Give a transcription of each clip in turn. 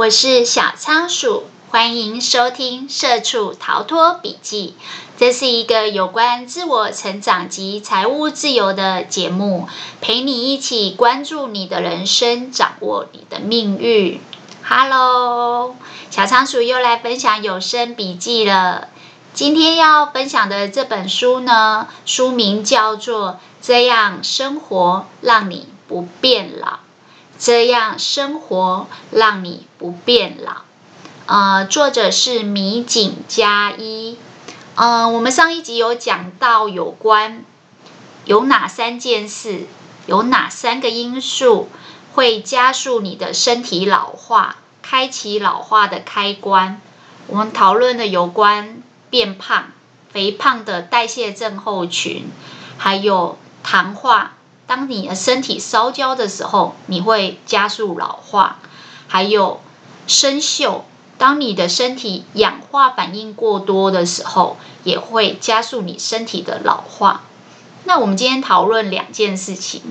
我是小仓鼠，欢迎收听《社畜逃脱笔记》。这是一个有关自我成长及财务自由的节目，陪你一起关注你的人生，掌握你的命运。Hello，小仓鼠又来分享有声笔记了。今天要分享的这本书呢，书名叫做《这样生活让你不变老》。这样生活让你不变老，呃，作者是米井加一。呃，我们上一集有讲到有关有哪三件事，有哪三个因素会加速你的身体老化，开启老化的开关。我们讨论了有关变胖、肥胖的代谢症候群，还有糖化。当你的身体烧焦的时候，你会加速老化；还有生锈，当你的身体氧化反应过多的时候，也会加速你身体的老化。那我们今天讨论两件事情。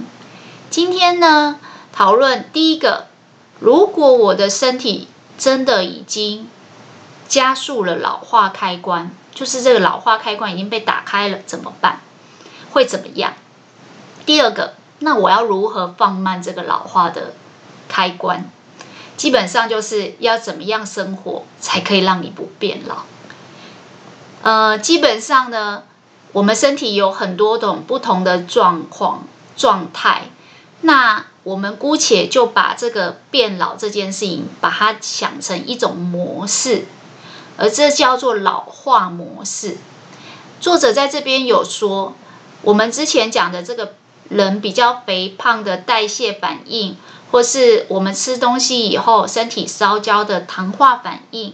今天呢，讨论第一个，如果我的身体真的已经加速了老化开关，就是这个老化开关已经被打开了，怎么办？会怎么样？第二个，那我要如何放慢这个老化的开关？基本上就是要怎么样生活才可以让你不变老？呃，基本上呢，我们身体有很多种不同的状况状态，那我们姑且就把这个变老这件事情，把它想成一种模式，而这叫做老化模式。作者在这边有说，我们之前讲的这个。人比较肥胖的代谢反应，或是我们吃东西以后身体烧焦的糖化反应，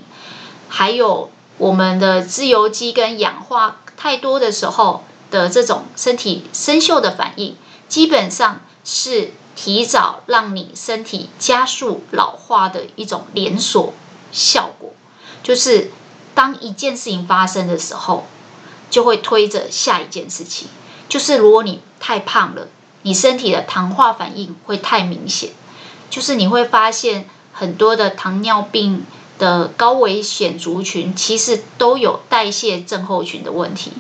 还有我们的自由基跟氧化太多的时候的这种身体生锈的反应，基本上是提早让你身体加速老化的一种连锁效果。就是当一件事情发生的时候，就会推着下一件事情。就是如果你太胖了，你身体的糖化反应会太明显，就是你会发现很多的糖尿病的高危险族群其实都有代谢症候群的问题。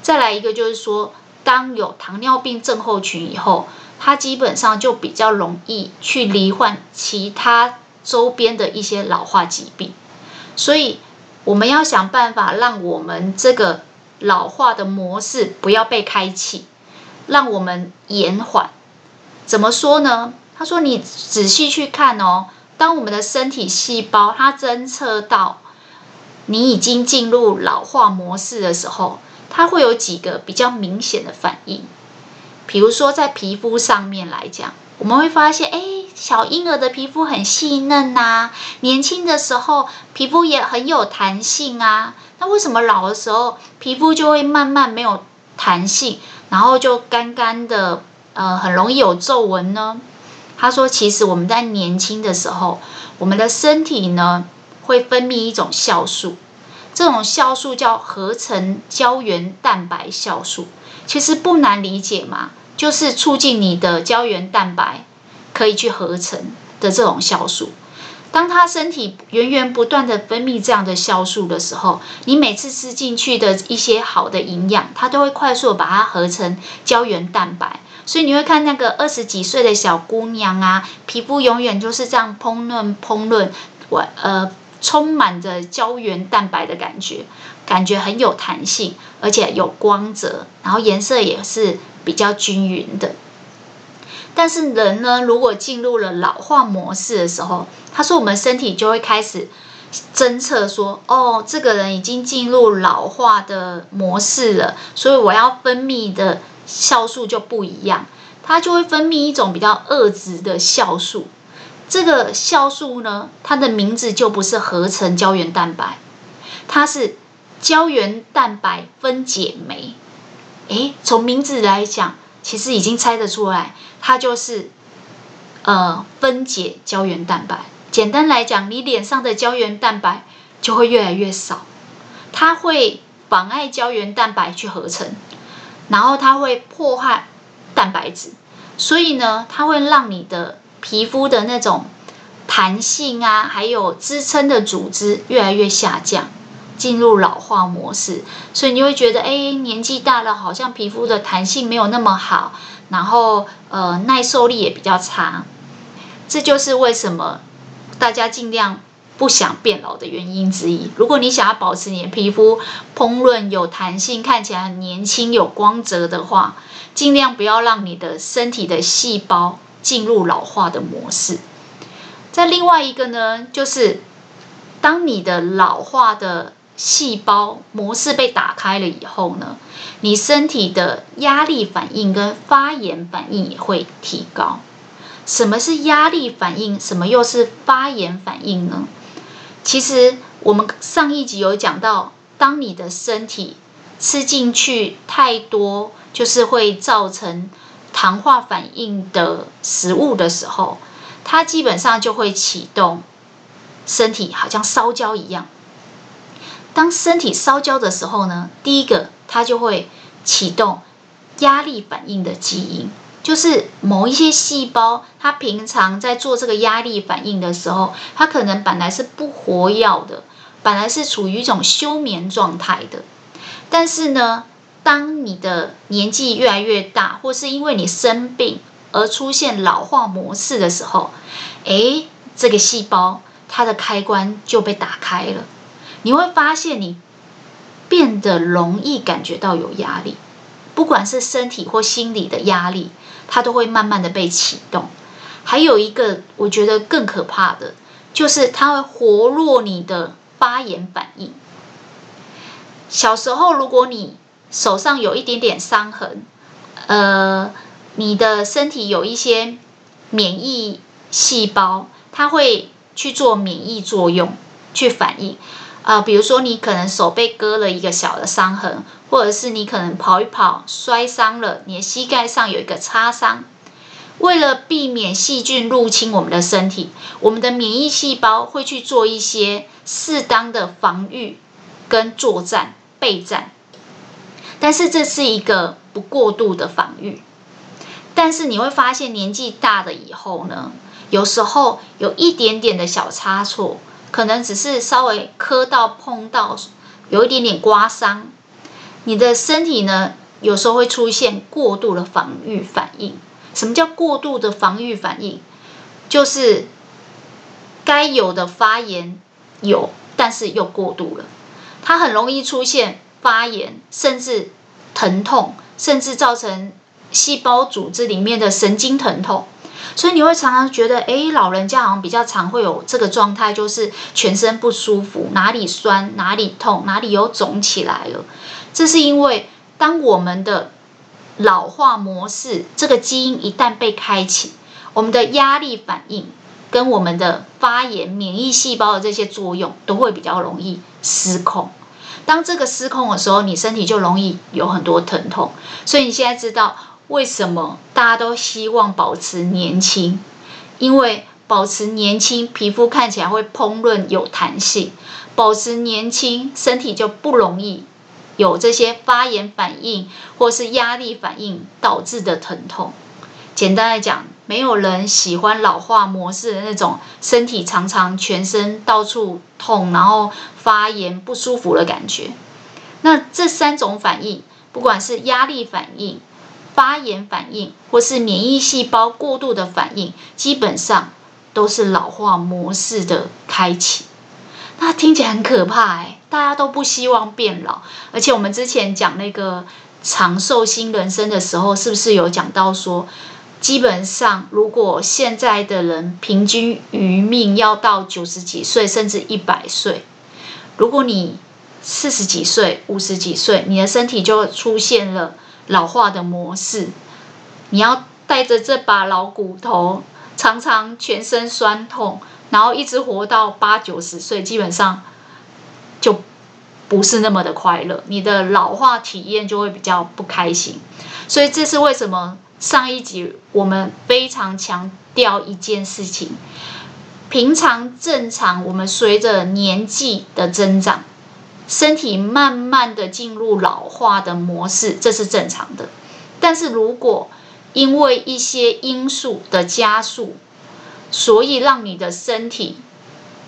再来一个就是说，当有糖尿病症候群以后，它基本上就比较容易去罹患其他周边的一些老化疾病，所以我们要想办法让我们这个。老化的模式不要被开启，让我们延缓。怎么说呢？他说：“你仔细去看哦，当我们的身体细胞它侦测到你已经进入老化模式的时候，它会有几个比较明显的反应。比如说在皮肤上面来讲，我们会发现，哎，小婴儿的皮肤很细嫩呐，年轻的时候皮肤也很有弹性啊。”那为什么老的时候皮肤就会慢慢没有弹性，然后就干干的，呃，很容易有皱纹呢？他说，其实我们在年轻的时候，我们的身体呢会分泌一种酵素，这种酵素叫合成胶原蛋白酵素。其实不难理解嘛，就是促进你的胶原蛋白可以去合成的这种酵素。当他身体源源不断的分泌这样的酵素的时候，你每次吃进去的一些好的营养，它都会快速把它合成胶原蛋白。所以你会看那个二十几岁的小姑娘啊，皮肤永远就是这样膨润膨润，我呃充满着胶原蛋白的感觉，感觉很有弹性，而且有光泽，然后颜色也是比较均匀的。但是人呢，如果进入了老化模式的时候，他说我们身体就会开始侦测说，哦，这个人已经进入老化的模式了，所以我要分泌的酵素就不一样，它就会分泌一种比较恶质的酵素。这个酵素呢，它的名字就不是合成胶原蛋白，它是胶原蛋白分解酶。诶，从名字来讲。其实已经猜得出来，它就是，呃，分解胶原蛋白。简单来讲，你脸上的胶原蛋白就会越来越少，它会妨碍胶原蛋白去合成，然后它会破坏蛋白质，所以呢，它会让你的皮肤的那种弹性啊，还有支撑的组织越来越下降，进入老化模式，所以你会觉得，哎，年纪大了，好像皮肤的弹性没有那么好，然后呃耐受力也比较差。这就是为什么大家尽量不想变老的原因之一。如果你想要保持你的皮肤膨润有弹性，看起来很年轻有光泽的话，尽量不要让你的身体的细胞进入老化的模式。再另外一个呢，就是当你的老化的细胞模式被打开了以后呢，你身体的压力反应跟发炎反应也会提高。什么是压力反应？什么又是发炎反应呢？其实我们上一集有讲到，当你的身体吃进去太多，就是会造成糖化反应的食物的时候，它基本上就会启动身体，好像烧焦一样。当身体烧焦的时候呢，第一个它就会启动压力反应的基因。就是某一些细胞，它平常在做这个压力反应的时候，它可能本来是不活跃的，本来是处于一种休眠状态的。但是呢，当你的年纪越来越大，或是因为你生病而出现老化模式的时候，诶，这个细胞它的开关就被打开了，你会发现你变得容易感觉到有压力，不管是身体或心理的压力。它都会慢慢的被启动，还有一个我觉得更可怕的，就是它会活络你的发炎反应。小时候如果你手上有一点点伤痕，呃，你的身体有一些免疫细胞，它会去做免疫作用，去反应。呃，比如说你可能手被割了一个小的伤痕。或者是你可能跑一跑摔伤了，你的膝盖上有一个擦伤。为了避免细菌入侵我们的身体，我们的免疫细胞会去做一些适当的防御跟作战备战。但是这是一个不过度的防御。但是你会发现年纪大了以后呢，有时候有一点点的小差错，可能只是稍微磕到碰到，有一点点刮伤。你的身体呢，有时候会出现过度的防御反应。什么叫过度的防御反应？就是该有的发炎有，但是又过度了。它很容易出现发炎，甚至疼痛，甚至造成细胞组织里面的神经疼痛。所以你会常常觉得，哎，老人家好像比较常会有这个状态，就是全身不舒服，哪里酸，哪里痛，哪里有肿起来了。这是因为，当我们的老化模式这个基因一旦被开启，我们的压力反应跟我们的发炎、免疫细胞的这些作用都会比较容易失控。当这个失控的时候，你身体就容易有很多疼痛。所以你现在知道为什么大家都希望保持年轻，因为保持年轻，皮肤看起来会膨润有弹性；保持年轻，身体就不容易。有这些发炎反应或是压力反应导致的疼痛。简单来讲，没有人喜欢老化模式的那种身体常常全身到处痛，然后发炎不舒服的感觉。那这三种反应，不管是压力反应、发炎反应，或是免疫细胞过度的反应，基本上都是老化模式的开启。那听起来很可怕哎。大家都不希望变老，而且我们之前讲那个长寿新人生的时候，是不是有讲到说，基本上如果现在的人平均余命要到九十几岁，甚至一百岁，如果你四十几岁、五十几岁，你的身体就出现了老化的模式，你要带着这把老骨头，常常全身酸痛，然后一直活到八九十岁，基本上。就不是那么的快乐，你的老化体验就会比较不开心，所以这是为什么上一集我们非常强调一件事情：平常正常，我们随着年纪的增长，身体慢慢的进入老化的模式，这是正常的。但是如果因为一些因素的加速，所以让你的身体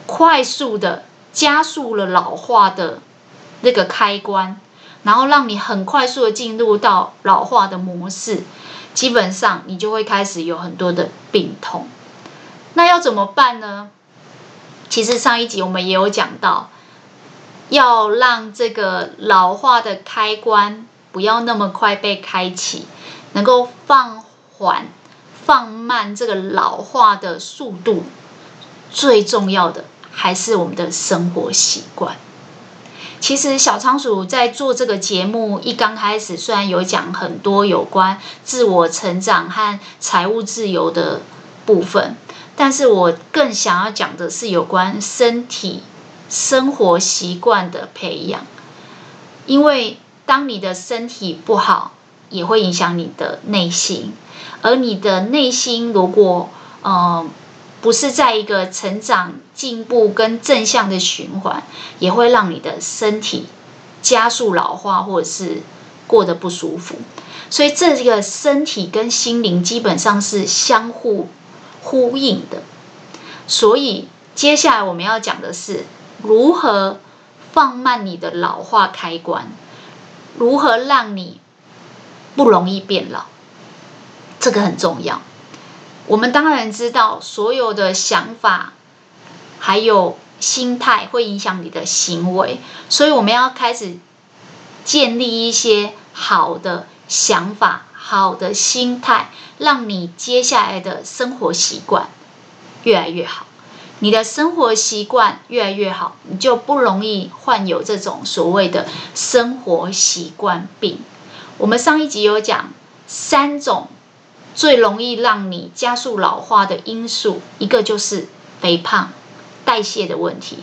快速的加速了老化的那个开关，然后让你很快速的进入到老化的模式，基本上你就会开始有很多的病痛。那要怎么办呢？其实上一集我们也有讲到，要让这个老化的开关不要那么快被开启，能够放缓、放慢这个老化的速度。最重要的还是我们的生活习惯。其实小仓鼠在做这个节目一刚开始，虽然有讲很多有关自我成长和财务自由的部分。但是我更想要讲的是有关身体生活习惯的培养，因为当你的身体不好，也会影响你的内心，而你的内心如果呃不是在一个成长、进步跟正向的循环，也会让你的身体加速老化，或者是过得不舒服。所以这个身体跟心灵基本上是相互。呼应的，所以接下来我们要讲的是如何放慢你的老化开关，如何让你不容易变老，这个很重要。我们当然知道，所有的想法还有心态会影响你的行为，所以我们要开始建立一些好的想法。好的心态，让你接下来的生活习惯越来越好。你的生活习惯越来越好，你就不容易患有这种所谓的生活习惯病。我们上一集有讲三种最容易让你加速老化的因素，一个就是肥胖、代谢的问题；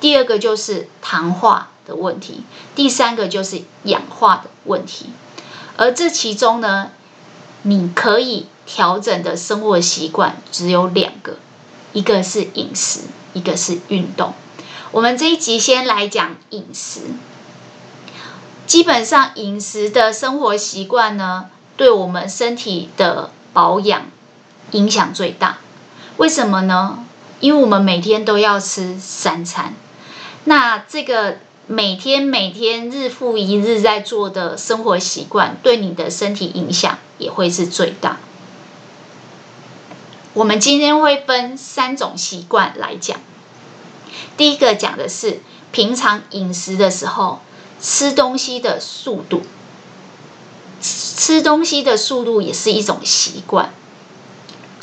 第二个就是糖化的问题；第三个就是氧化的问题。而这其中呢，你可以调整的生活习惯只有两个，一个是饮食，一个是运动。我们这一集先来讲饮食。基本上饮食的生活习惯呢，对我们身体的保养影响最大。为什么呢？因为我们每天都要吃三餐，那这个。每天每天日复一日在做的生活习惯，对你的身体影响也会是最大。我们今天会分三种习惯来讲。第一个讲的是平常饮食的时候吃东西的速度，吃东西的速度也是一种习惯。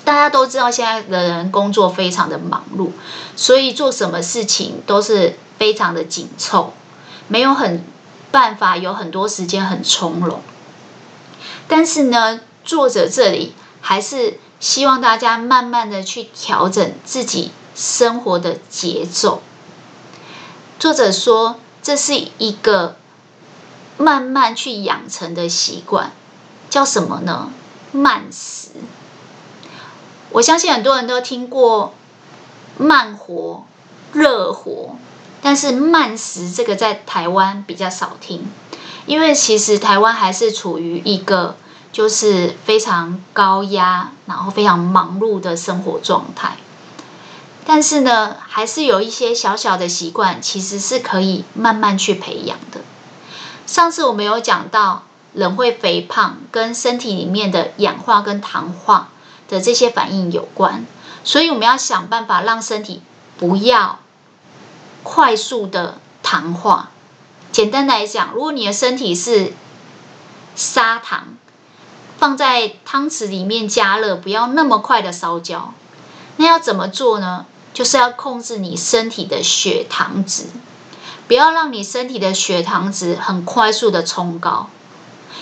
大家都知道，现在的人工作非常的忙碌，所以做什么事情都是非常的紧凑，没有很办法有很多时间很从容。但是呢，作者这里还是希望大家慢慢的去调整自己生活的节奏。作者说，这是一个慢慢去养成的习惯，叫什么呢？慢食。我相信很多人都听过慢活、热活，但是慢食这个在台湾比较少听，因为其实台湾还是处于一个就是非常高压，然后非常忙碌的生活状态。但是呢，还是有一些小小的习惯，其实是可以慢慢去培养的。上次我们有讲到，人会肥胖跟身体里面的氧化跟糖化的这些反应有关，所以我们要想办法让身体不要快速的糖化。简单来讲，如果你的身体是砂糖，放在汤匙里面加热，不要那么快的烧焦。那要怎么做呢？就是要控制你身体的血糖值，不要让你身体的血糖值很快速的冲高。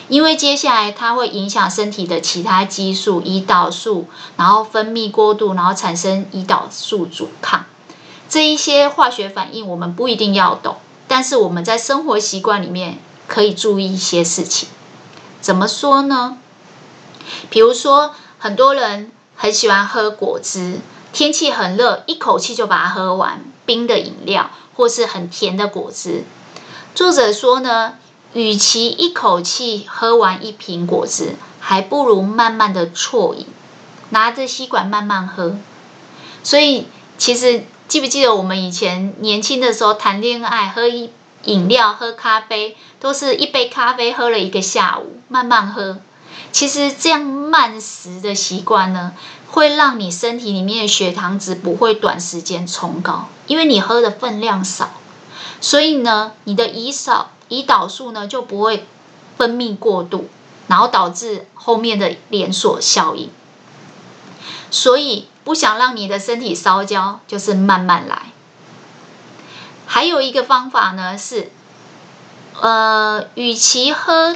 因为接下来它会影响身体的其他激素，胰岛素，然后分泌过度，然后产生胰岛素阻抗。这一些化学反应我们不一定要懂，但是我们在生活习惯里面可以注意一些事情。怎么说呢？比如说，很多人很喜欢喝果汁，天气很热，一口气就把它喝完，冰的饮料或是很甜的果汁。作者说呢，与其一口气喝完一瓶果汁，还不如慢慢的啜饮，拿着吸管慢慢喝。所以其实记不记得我们以前年轻的时候谈恋爱，喝一饮料、喝咖啡，都是一杯咖啡喝了一个下午，慢慢喝。其实这样慢食的习惯呢，会让你身体里面的血糖值不会短时间冲高，因为你喝的分量少，所以呢，你的胰少胰岛素呢就不会分泌过度，然后导致后面的连锁效应。所以不想让你的身体烧焦，就是慢慢来。还有一个方法呢是，呃，与其喝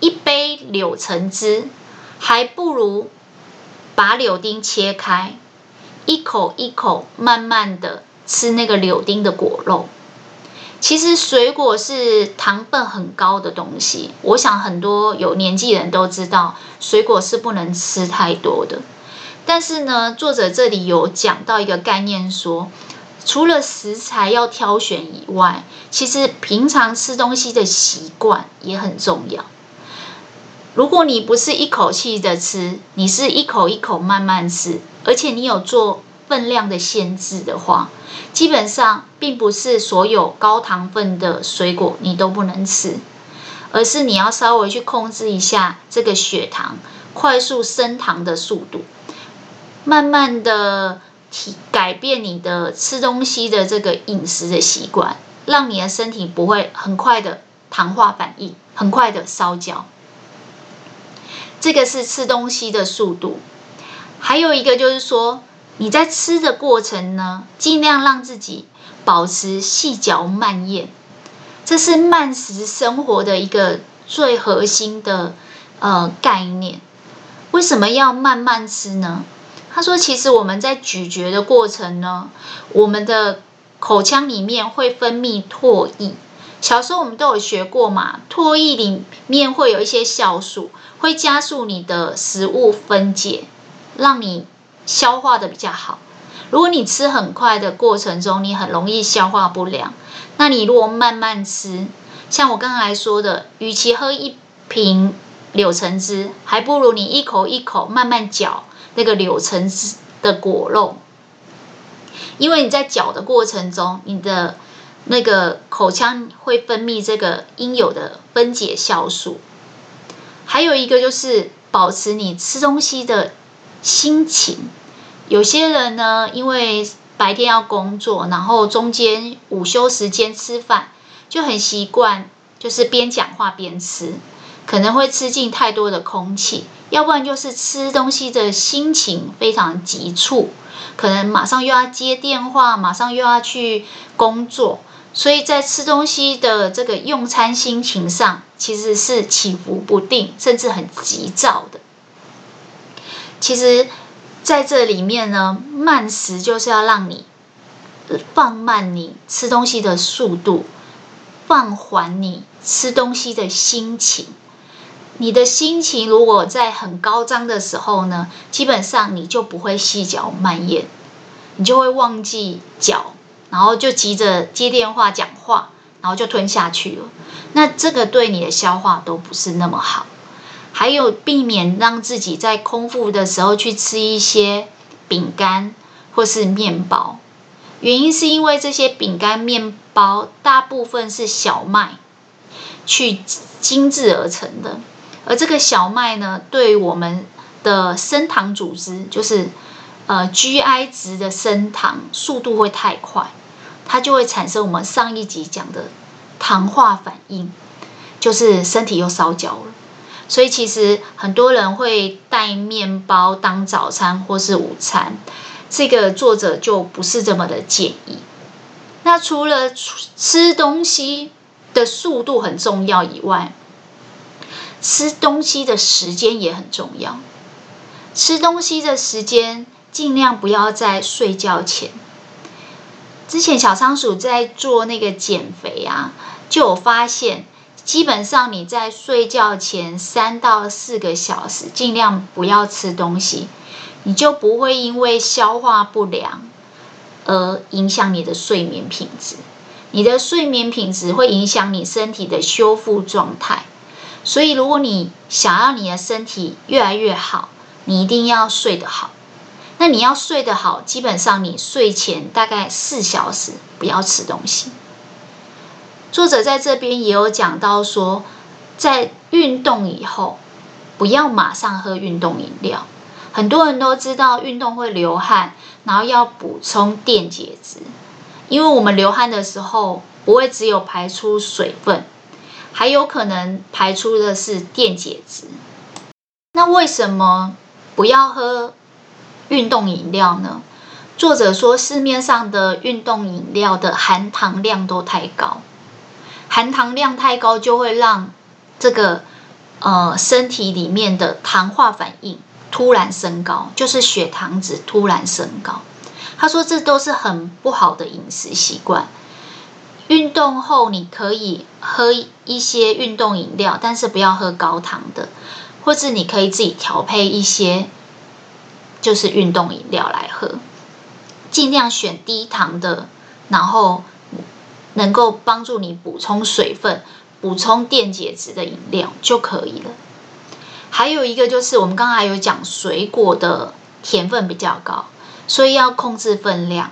一杯柳橙汁，还不如把柳丁切开，一口一口慢慢的吃那个柳丁的果肉。其实水果是糖分很高的东西，我想很多有年纪人都知道，水果是不能吃太多的。但是呢，作者这里有讲到一个概念说，除了食材要挑选以外，其实平常吃东西的习惯也很重要。如果你不是一口气的吃，你是一口一口慢慢吃，而且你有做分量的限制的话，基本上并不是所有高糖分的水果你都不能吃，而是你要稍微去控制一下这个血糖快速升糖的速度。慢慢的提改变你的吃东西的这个饮食的习惯，让你的身体不会很快的糖化反应，很快的烧焦。这个是吃东西的速度。还有一个就是说，你在吃的过程呢，尽量让自己保持细嚼慢咽，这是慢食生活的一个最核心的呃概念。为什么要慢慢吃呢？他说：“其实我们在咀嚼的过程呢，我们的口腔里面会分泌唾液。小时候我们都有学过嘛，唾液里面会有一些酵素，会加速你的食物分解，让你消化的比较好。如果你吃很快的过程中，你很容易消化不良。那你如果慢慢吃，像我刚才说的，与其喝一瓶柳橙汁，还不如你一口一口慢慢嚼。”那个柳橙汁的果肉，因为你在嚼的过程中，你的那个口腔会分泌这个应有的分解酵素。还有一个就是保持你吃东西的心情。有些人呢，因为白天要工作，然后中间午休时间吃饭，就很习惯就是边讲话边吃。可能会吃进太多的空气，要不然就是吃东西的心情非常急促，可能马上又要接电话，马上又要去工作，所以在吃东西的这个用餐心情上，其实是起伏不定，甚至很急躁的。其实，在这里面呢，慢食就是要让你放慢你吃东西的速度，放缓你吃东西的心情。你的心情如果在很高涨的时候呢，基本上你就不会细嚼慢咽，你就会忘记嚼，然后就急着接电话讲话，然后就吞下去了。那这个对你的消化都不是那么好。还有避免让自己在空腹的时候去吃一些饼干或是面包，原因是因为这些饼干面包大部分是小麦去精制而成的。而这个小麦呢，对我们的升糖组织，就是呃 GI 值的升糖速度会太快，它就会产生我们上一集讲的糖化反应，就是身体又烧焦了。所以其实很多人会带面包当早餐或是午餐，这个作者就不是这么的建议。那除了吃东西的速度很重要以外，吃东西的时间也很重要。吃东西的时间尽量不要在睡觉前。之前小仓鼠在做那个减肥啊，就有发现，基本上你在睡觉前三到四个小时，尽量不要吃东西，你就不会因为消化不良而影响你的睡眠品质。你的睡眠品质会影响你身体的修复状态。所以，如果你想要你的身体越来越好，你一定要睡得好。那你要睡得好，基本上你睡前大概四小时不要吃东西。作者在这边也有讲到说，在运动以后不要马上喝运动饮料。很多人都知道运动会流汗，然后要补充电解质，因为我们流汗的时候不会只有排出水分，还有可能排出的是电解质。那为什么不要喝运动饮料呢？作者说，市面上的运动饮料的含糖量都太高，含糖量太高就会让这个呃身体里面的糖化反应突然升高，就是血糖值突然升高。他说这都是很不好的饮食习惯。运动后你可以喝一些运动饮料，但是不要喝高糖的，或是你可以自己调配一些，就是运动饮料来喝，尽量选低糖的，然后能够帮助你补充水分、补充电解质的饮料就可以了。还有一个就是我们刚才有讲，水果的甜分比较高，所以要控制分量。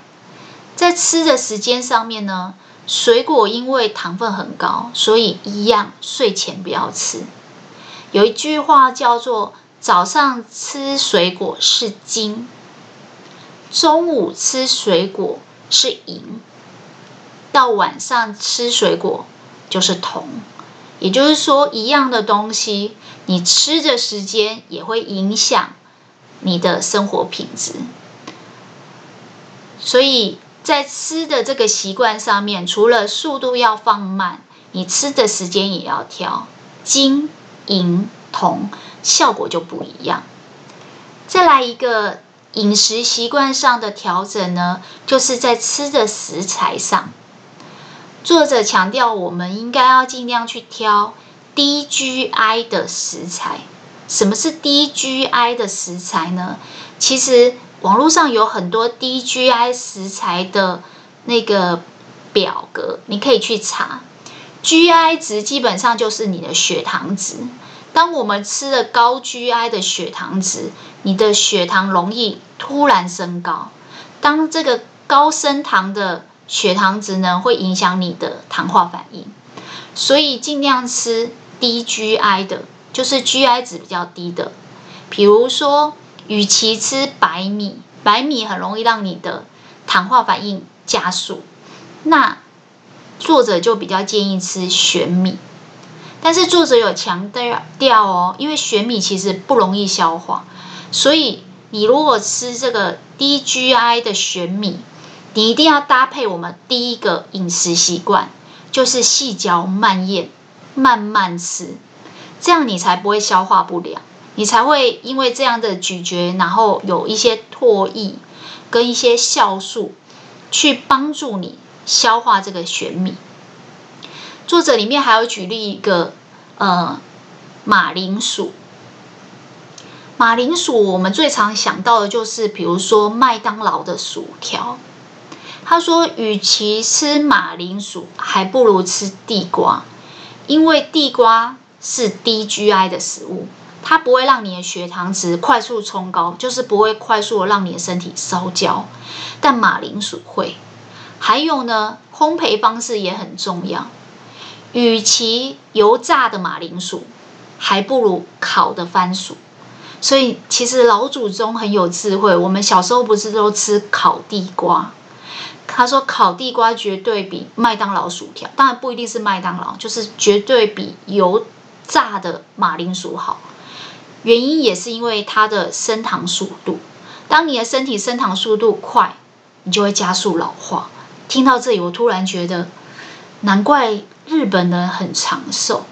在吃的时间上面呢，水果因为糖分很高，所以一样睡前不要吃。有一句话叫做：早上吃水果是金，中午吃水果是银，到晚上吃水果就是铜。也就是说，一样的东西，你吃的时间也会影响你的生活品质。所以在吃的这个习惯上面，除了速度要放慢，你吃的时间也要挑，金、银、同，效果就不一样。再来一个饮食习惯上的调整呢，就是在吃的食材上。作者强调，我们应该要尽量去挑低 GI 的食材。什么是低 GI 的食材呢？其实网络上有很多低 GI 食材的那个表格，你可以去查。GI 值基本上就是你的血糖值。当我们吃了高 GI 的血糖值，你的血糖容易突然升高。当这个高升糖的血糖值呢，会影响你的糖化反应，所以尽量吃低 GI 的，就是 GI 值比较低的。比如说，与其吃白米，白米很容易让你的糖化反应加速，那作者就比较建议吃玄米。但是作者有强调哦，因为玄米其实不容易消化，所以你如果吃这个低 GI 的玄米。你一定要搭配我们第一个饮食习惯，就是细嚼慢咽，慢慢吃，这样你才不会消化不良，你才会因为这样的咀嚼，然后有一些唾液跟一些酵素去帮助你消化这个玄米。作者里面还有举例一个，呃，马铃薯。马铃薯我们最常想到的就是，比如说麦当劳的薯条。他说：“与其吃马铃薯，还不如吃地瓜，因为地瓜是低 GI 的食物，它不会让你的血糖值快速冲高，就是不会快速的让你的身体烧焦。但马铃薯会。还有呢，烘焙方式也很重要。与其油炸的马铃薯，还不如烤的番薯。所以其实老祖宗很有智慧，我们小时候不是都吃烤地瓜？”他说：“烤地瓜绝对比麦当劳薯条，当然不一定是麦当劳，就是绝对比油炸的马铃薯好。原因也是因为它的升糖速度。当你的身体升糖速度快，你就会加速老化。听到这里，我突然觉得，难怪日本人很长寿。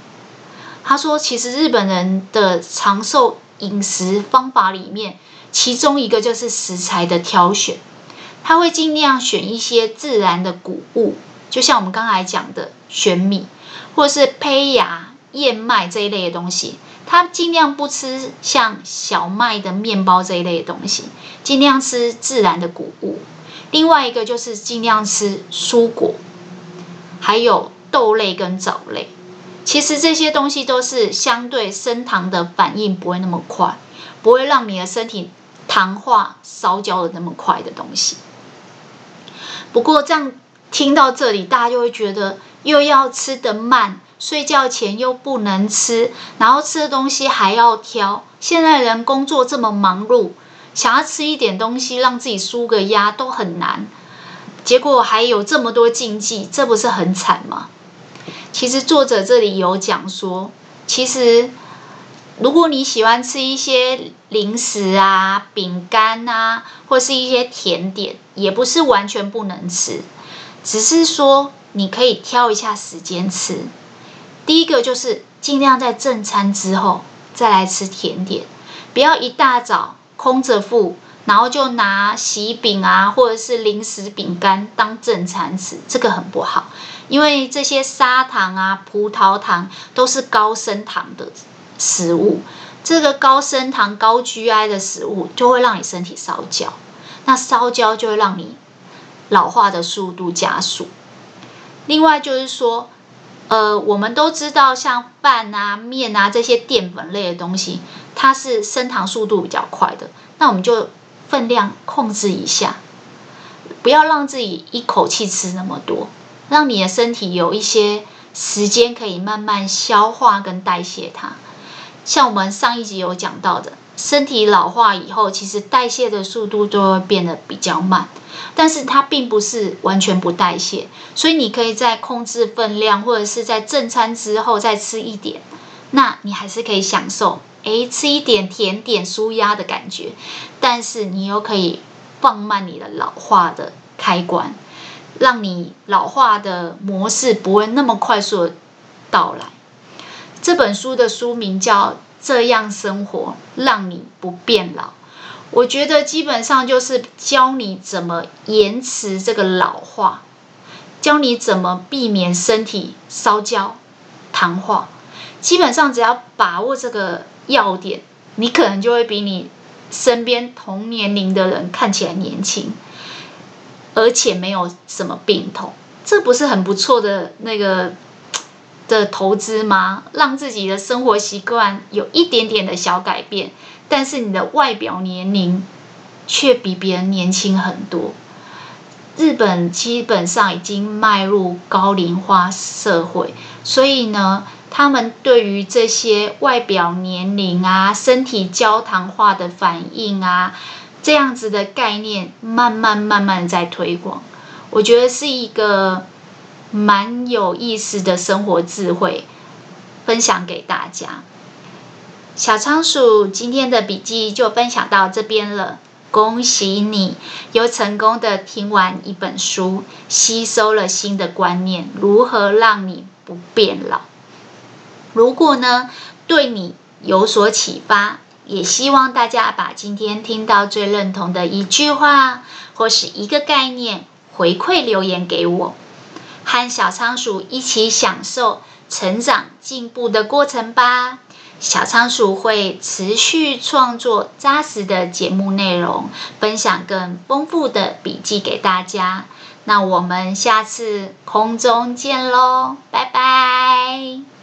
他说，其实日本人的长寿饮食方法里面，其中一个就是食材的挑选。”他会尽量选一些自然的谷物，就像我们刚才讲的玄米，或是胚芽燕麦这一类的东西。他尽量不吃像小麦的面包这一类的东西，尽量吃自然的谷物。另外一个就是尽量吃蔬果，还有豆类跟藻类。其实这些东西都是相对升糖的反应不会那么快，不会让你的身体糖化、烧焦的那么快的东西。不过这样听到这里，大家就会觉得又要吃得慢，睡觉前又不能吃，然后吃的东西还要挑。现在人工作这么忙碌，想要吃一点东西让自己舒个压都很难，结果还有这么多禁忌，这不是很惨吗？其实作者这里有讲说，其实。如果你喜欢吃一些零食啊、饼干啊，或是一些甜点，也不是完全不能吃，只是说你可以挑一下时间吃。第一个就是尽量在正餐之后再来吃甜点，不要一大早空着腹，然后就拿喜饼啊或者是零食饼干当正餐吃，这个很不好，因为这些砂糖啊、葡萄糖都是高升糖的。食物，这个高升糖、高 GI 的食物就会让你身体烧焦，那烧焦就会让你老化的速度加速。另外就是说，呃，我们都知道像饭啊、面啊这些淀粉类的东西，它是升糖速度比较快的，那我们就分量控制一下，不要让自己一口气吃那么多，让你的身体有一些时间可以慢慢消化跟代谢它。像我们上一集有讲到的，身体老化以后，其实代谢的速度就会变得比较慢，但是它并不是完全不代谢，所以你可以在控制分量，或者是在正餐之后再吃一点，那你还是可以享受，诶，吃一点甜点舒压的感觉，但是你又可以放慢你的老化的开关，让你老化的模式不会那么快速的到来。这本书的书名叫《这样生活，让你不变老》。我觉得基本上就是教你怎么延迟这个老化，教你怎么避免身体烧焦、糖化。基本上只要把握这个要点，你可能就会比你身边同年龄的人看起来年轻，而且没有什么病痛。这不是很不错的那个？的投资吗？让自己的生活习惯有一点点的小改变，但是你的外表年龄却比别人年轻很多。日本基本上已经迈入高龄化社会，所以呢，他们对于这些外表年龄啊、身体焦糖化的反应啊，这样子的概念，慢慢慢慢在推广。我觉得是一个。蛮有意思的生活智慧，分享给大家。小仓鼠今天的笔记就分享到这边了。恭喜你，又成功的听完一本书，吸收了新的观念，如何让你不变老。如果呢，对你有所启发，也希望大家把今天听到最认同的一句话或是一个概念回馈留言给我。和小仓鼠一起享受成长进步的过程吧。小仓鼠会持续创作扎实的节目内容，分享更丰富的笔记给大家。那我们下次空中见喽，拜拜。